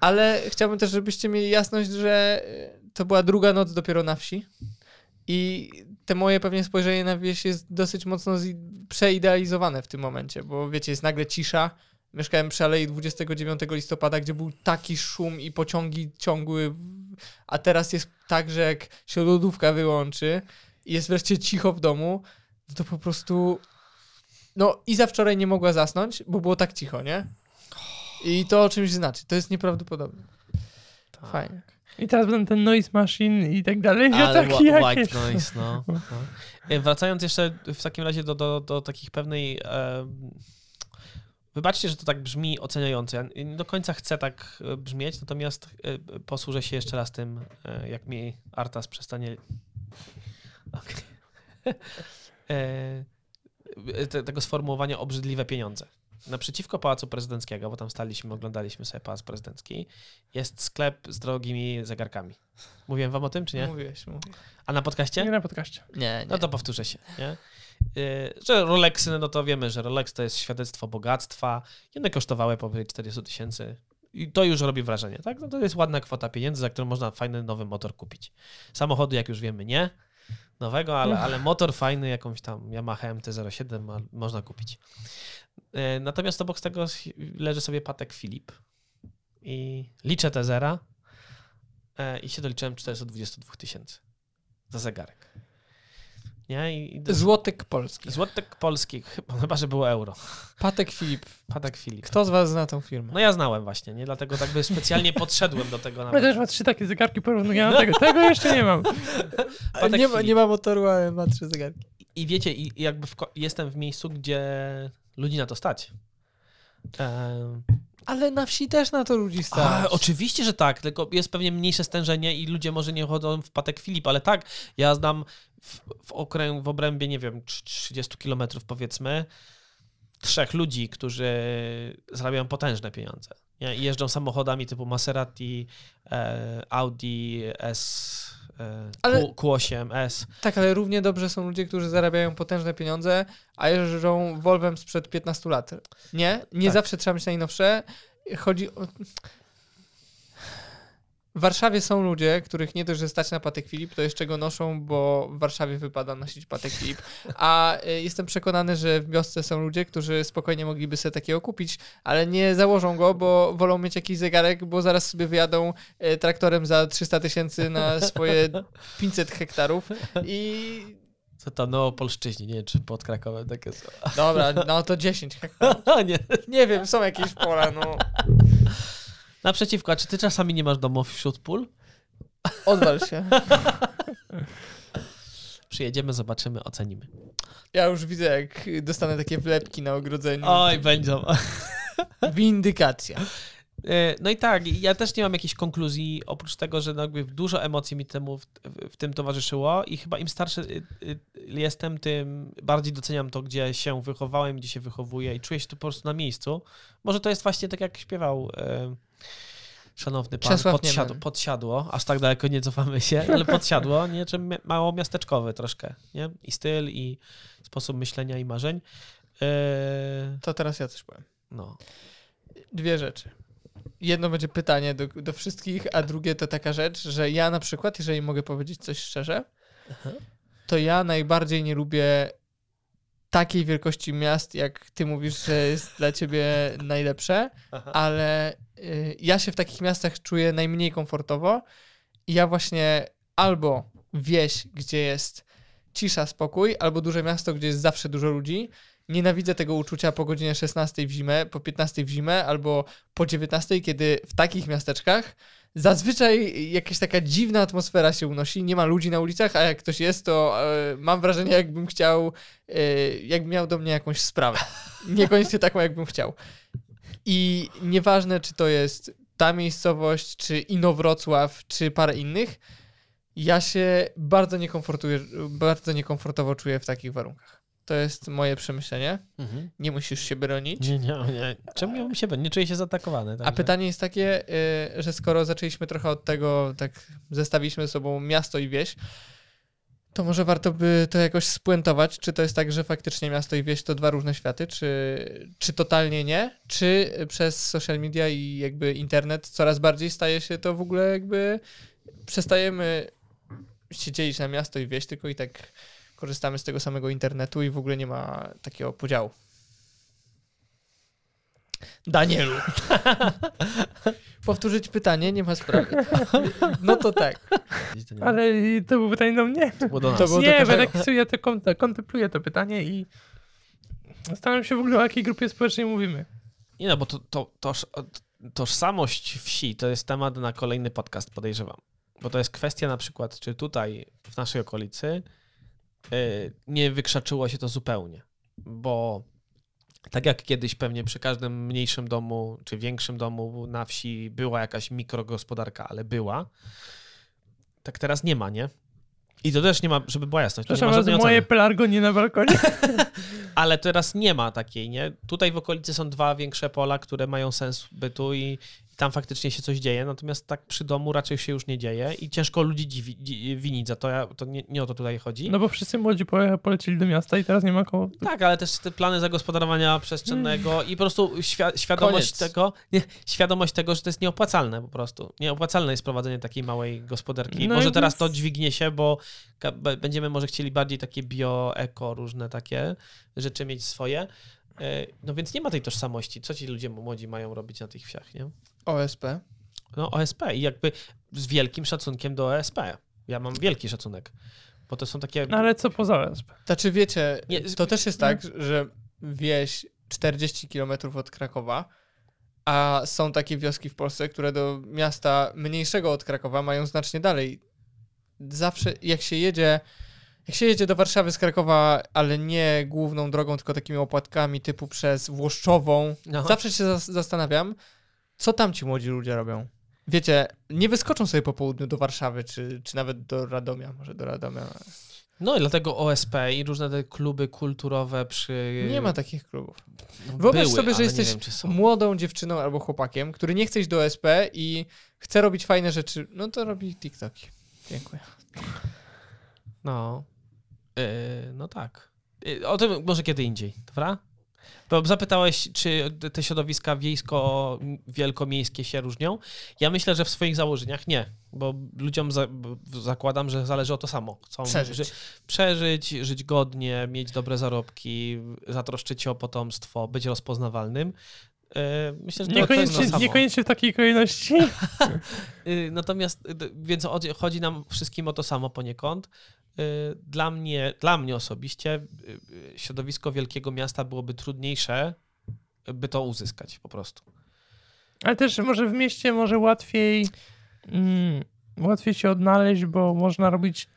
Ale chciałbym też, żebyście mieli jasność, że e, to była druga noc dopiero na wsi i te moje pewnie spojrzenie na wieś jest dosyć mocno przeidealizowane w tym momencie, bo wiecie, jest nagle cisza, Mieszkałem przy Alei 29 listopada, gdzie był taki szum i pociągi ciągły, a teraz jest tak, że jak się lodówka wyłączy i jest wreszcie cicho w domu, no to po prostu... No i za wczoraj nie mogła zasnąć, bo było tak cicho, nie? I to o czymś znaczy. To jest nieprawdopodobne. Tak. Fajnie. I teraz będą ten noise machine i tak dalej. Ale taki whi- jakieś. white noise, no. no. E, Wracając jeszcze w takim razie do, do, do takich pewnej... Wybaczcie, że to tak brzmi oceniająco. Ja nie do końca chcę tak e, brzmieć, natomiast e, posłużę się jeszcze raz tym, e, jak mi Artas przestanie... Te, tego sformułowania obrzydliwe pieniądze. Naprzeciwko Pałacu Prezydenckiego, bo tam staliśmy, oglądaliśmy sobie Pałac Prezydencki, jest sklep z drogimi zegarkami. Mówiłem wam o tym, czy nie? Mówiłeś, mówiłeś. A na podcaście? Nie na podcaście. Nie, nie. No to powtórzę się, nie? Yy, że Rolexy, no to wiemy, że Rolex to jest świadectwo bogactwa. Jedne kosztowały powyżej 40 tysięcy. I to już robi wrażenie, tak? No to jest ładna kwota pieniędzy, za którą można fajny nowy motor kupić. Samochody, jak już wiemy, nie nowego, ale, ale motor fajny, jakąś tam Yamaha MT-07 ma- można kupić. Yy, Natomiast obok tego leży sobie Patek Philip i liczę te zera yy, i się doliczyłem 422 tysięcy za zegarek. Nie? I, i Złotek polski. Złotek polski, chyba, chyba, że było euro. Patek Filip. Patek Filip. Kto z was zna tą firmę? No ja znałem właśnie, nie? Dlatego tak by specjalnie podszedłem do tego Ja nawet. też ma trzy takie zegarki porównuję do tego. Tego jeszcze nie mam. Patek nie, ma, nie ma motoru, ale ma trzy zegarki. I wiecie, i i jakby w jestem w miejscu, gdzie ludzi na to stać. Ale na wsi też na to ludzi stać. A, oczywiście, że tak, tylko jest pewnie mniejsze stężenie i ludzie może nie chodzą w Patek Filip, ale tak, ja znam w, w, okrę, w obrębie, nie wiem, trz- 30 kilometrów powiedzmy, trzech ludzi, którzy zarabiają potężne pieniądze. Nie? I jeżdżą samochodami typu Maserati, e, Audi S, e, Ale- Q, Q8, S. Tak, ale równie dobrze są ludzie, którzy zarabiają potężne pieniądze, a jeżdżą Volvem sprzed 15 lat. Nie? Nie Tak. zawsze trzeba mieć najnowsze. Chodzi o... w Warszawie są ludzie, których nie dość, że stać na Patek Filip, to jeszcze go noszą, bo w Warszawie wypada nosić Patek Filip. A y, jestem przekonany, że w wiosce są ludzie, którzy spokojnie mogliby sobie takiego kupić, ale nie założą go, bo wolą mieć jakiś zegarek, bo zaraz sobie wyjadą y, traktorem za 300 tysięcy na swoje 500 hektarów i Co to no Polszczyźni, nie wiem, czy pod Krakowem takie są. dobra, no to 10 hektarów. nie. Nie wiem, są jakieś pola, no. Naprzeciwko, a czy ty czasami nie masz domów wśród pól? Odwal się. Przyjedziemy, zobaczymy, ocenimy. Ja już widzę, jak dostanę takie wlepki na ogrodzeniu. Oj, będą. Windykacja. E, No i tak, ja też nie mam jakiejś konkluzji, oprócz tego, że no jakby dużo emocji mi temu w, w tym towarzyszyło i chyba im starszy y, y, jestem, tym bardziej doceniam to, gdzie się wychowałem, gdzie się wychowuję i czuję się tu po prostu na miejscu. Może to jest właśnie tak, jak śpiewał e, szanowny pan, Czesław podsiadło, podsiadło, aż tak daleko nie cofamy się, ale podsiadło, nie, czy mało miasteczkowe troszkę, nie? I styl, i sposób myślenia, i marzeń. E, To teraz ja coś powiem. no. Dwie rzeczy. Jedno będzie pytanie do, do wszystkich, a drugie to taka rzecz, że ja na przykład, jeżeli mogę powiedzieć coś szczerze, to ja najbardziej nie lubię takiej wielkości miast, jak ty mówisz, że jest dla ciebie najlepsze, ale y, ja się w takich miastach czuję najmniej komfortowo i ja właśnie albo wieś, gdzie jest cisza, spokój, albo duże miasto, gdzie jest zawsze dużo ludzi. Nienawidzę tego uczucia po godzinie 16 w zimę, po 15 w zimę, albo po 19, kiedy w takich miasteczkach zazwyczaj jakaś taka dziwna atmosfera się unosi, nie ma ludzi na ulicach, a jak ktoś jest, to e, mam wrażenie, jakbym chciał, e, jakbym miał do mnie jakąś sprawę. Niekoniecznie taką, jakbym chciał. I nieważne, czy to jest ta miejscowość, czy Inowrocław, czy parę innych, ja się bardzo niekomfortuję, bardzo niekomfortowo czuję w takich warunkach. To jest moje przemyślenie. Mhm. Nie musisz się bronić. Nie, nie, nie. Czemu miałbym się Nie czuję się zaatakowany. A także- pytanie jest takie, y, że skoro zaczęliśmy trochę od tego, tak zestawiliśmy ze sobą miasto i wieś, to może warto by to jakoś spuentować, czy to jest tak, że faktycznie miasto i wieś to dwa różne światy, czy, czy totalnie nie, czy przez social media i jakby internet coraz bardziej staje się to w ogóle jakby przestajemy się dzielić na miasto i wieś, tylko i tak korzystamy z tego samego internetu i w ogóle nie ma takiego podziału. Danielu. Powtórzyć pytanie, nie ma sprawy. No to tak. Ale to było pytanie do mnie. To było do nas. To było Nie, bo tak ja to kont- kontempluję to pytanie i zastanawiam się w ogóle o jakiej grupie społecznej mówimy. Nie no, bo to, to, toż, tożsamość wsi to jest temat na kolejny podcast, podejrzewam. Bo to jest kwestia na przykład, czy tutaj w naszej okolicy nie wykrzaczyło się to zupełnie. Bo tak jak kiedyś pewnie przy każdym mniejszym domu czy większym domu na wsi była jakaś mikrogospodarka, ale była, tak teraz nie ma, nie? I to też nie ma, żeby była jasność, to nie Przepraszam ma moje oceny. pelargonie na balkonie. Ale teraz nie ma takiej, nie? Tutaj w okolicy są dwa większe pola, które mają sens bytu i tam faktycznie się coś dzieje, natomiast tak przy domu raczej się już nie dzieje i ciężko ludzi dziwi, dzi, winić za to, ja, to nie, nie o to tutaj chodzi. No bo wszyscy młodzi polecieli do miasta i teraz nie ma koło. Tak, ale też te plany zagospodarowania przestrzennego i po prostu świ- świadomość Koniec. tego, nie, świadomość tego, że to jest nieopłacalne po prostu. Nieopłacalne jest prowadzenie takiej małej gospodarki. No może i teraz więc- to dźwignie się, bo będziemy może chcieli bardziej takie bio, eko, różne takie rzeczy mieć swoje. E, No więc nie ma tej tożsamości. Co ci ludzie młodzi mają robić na tych wsiach, nie? OSP. No OSP i jakby z wielkim szacunkiem do OSP. Ja mam wielki szacunek, bo to są takie... No ale co poza OSP? Znaczy wiecie, Nie, to też jest tak, że wieś 40 km od Krakowa, a są takie wioski w Polsce, które do miasta mniejszego od Krakowa mają znacznie dalej. Zawsze jak się jedzie, jak się jedzie do Warszawy z Krakowa, ale nie główną drogą, tylko takimi opłatkami typu przez Włoszczową, No. zawsze się zas- zastanawiam, co tam ci młodzi ludzie robią. Wiecie, nie wyskoczą sobie po południu do Warszawy, czy, czy nawet do Radomia, może do Radomia. No i dlatego OSP i różne te kluby kulturowe przy... Nie ma takich klubów. no, Wyobraź były, sobie, że jesteś wiem, młodą dziewczyną albo chłopakiem, który nie chce iść do SP i chce robić fajne rzeczy, no to robi TikToki. Dziękuję. No. Yy, no tak. Yy, o tym może kiedy indziej, dobra? Bo zapytałeś, czy te środowiska wiejsko-wielkomiejskie się różnią. Ja myślę, że w swoich założeniach nie, bo ludziom za, bo zakładam, że zależy o to samo. Chcą Przeżyć. ży- przeżyć, żyć godnie, mieć dobre zarobki, zatroszczyć się o potomstwo, być rozpoznawalnym. E, Myślę, że to, to Niekoniecznie, niekoniecznie w takiej kolejności. Natomiast, więc chodzi- chodzi nam wszystkim o to samo poniekąd. Y, Dla mnie, dla mnie osobiście y, y, środowisko wielkiego miasta byłoby trudniejsze, by to uzyskać po prostu. Ale też może w mieście może łatwiej mm, łatwiej się odnaleźć, bo można robić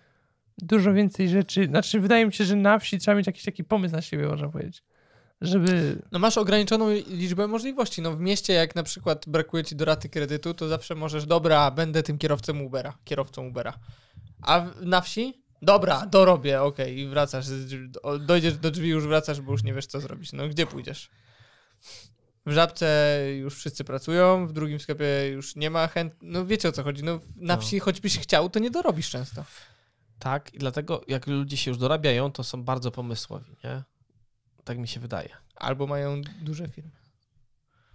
dużo więcej rzeczy. Znaczy, wydaje mi się, że na wsi trzeba mieć jakiś taki pomysł na siebie, można powiedzieć. Żeby. No masz ograniczoną liczbę możliwości. No w mieście, jak na przykład brakuje ci do raty kredytu, to zawsze możesz, dobra, będę tym kierowcą Ubera, kierowcą Ubera. A na wsi? Dobra, dorobię, okej, i wracasz, dojdziesz do drzwi, już wracasz, bo już nie wiesz, co zrobić. No gdzie pójdziesz? W Żabce już wszyscy pracują, w drugim sklepie już nie ma chęt... No wiecie o co chodzi, no na No. wsi choćbyś chciał, to nie dorobisz często. Tak, i dlatego jak ludzie się już dorabiają, to są bardzo pomysłowi, nie? Tak mi się wydaje. Albo mają duże firmy.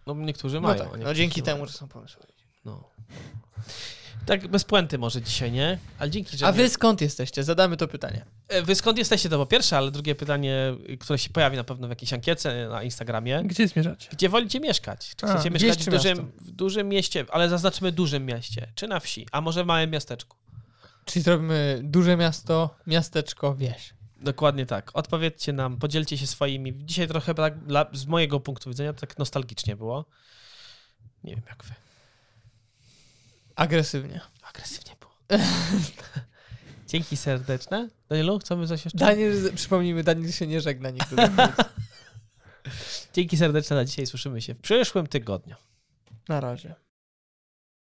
No niektórzy No mają. tak, no dzięki temu, że są pomysłowi. No. Tak bez puenty może dzisiaj, nie? Ale dzięki, że A wy skąd jesteście? Zadamy to pytanie. E, Wy skąd jesteście, to po pierwsze, ale drugie pytanie, które się pojawi na pewno w jakiejś ankiece na Instagramie. Gdzie zmierzacie? Gdzie wolicie mieszkać? Czy A, chcecie mieszkać w dużym, w dużym mieście, ale zaznaczmy dużym mieście, czy na wsi, a może w małym miasteczku? Czyli zrobimy duże miasto, miasteczko, wieś. Dokładnie tak. Odpowiedzcie nam, podzielcie się swoimi. Dzisiaj trochę tak, dla, z mojego punktu widzenia tak nostalgicznie było. Nie wiem jak wy. Agresywnie. Agresywnie było. Dzięki serdeczne. Danielu, chcemy coś jeszcze? Daniel, przypomnijmy, Daniel się nie żegna nigdy. końca. Dzięki serdeczne na dzisiaj. Słyszymy się w przyszłym tygodniu. Na razie.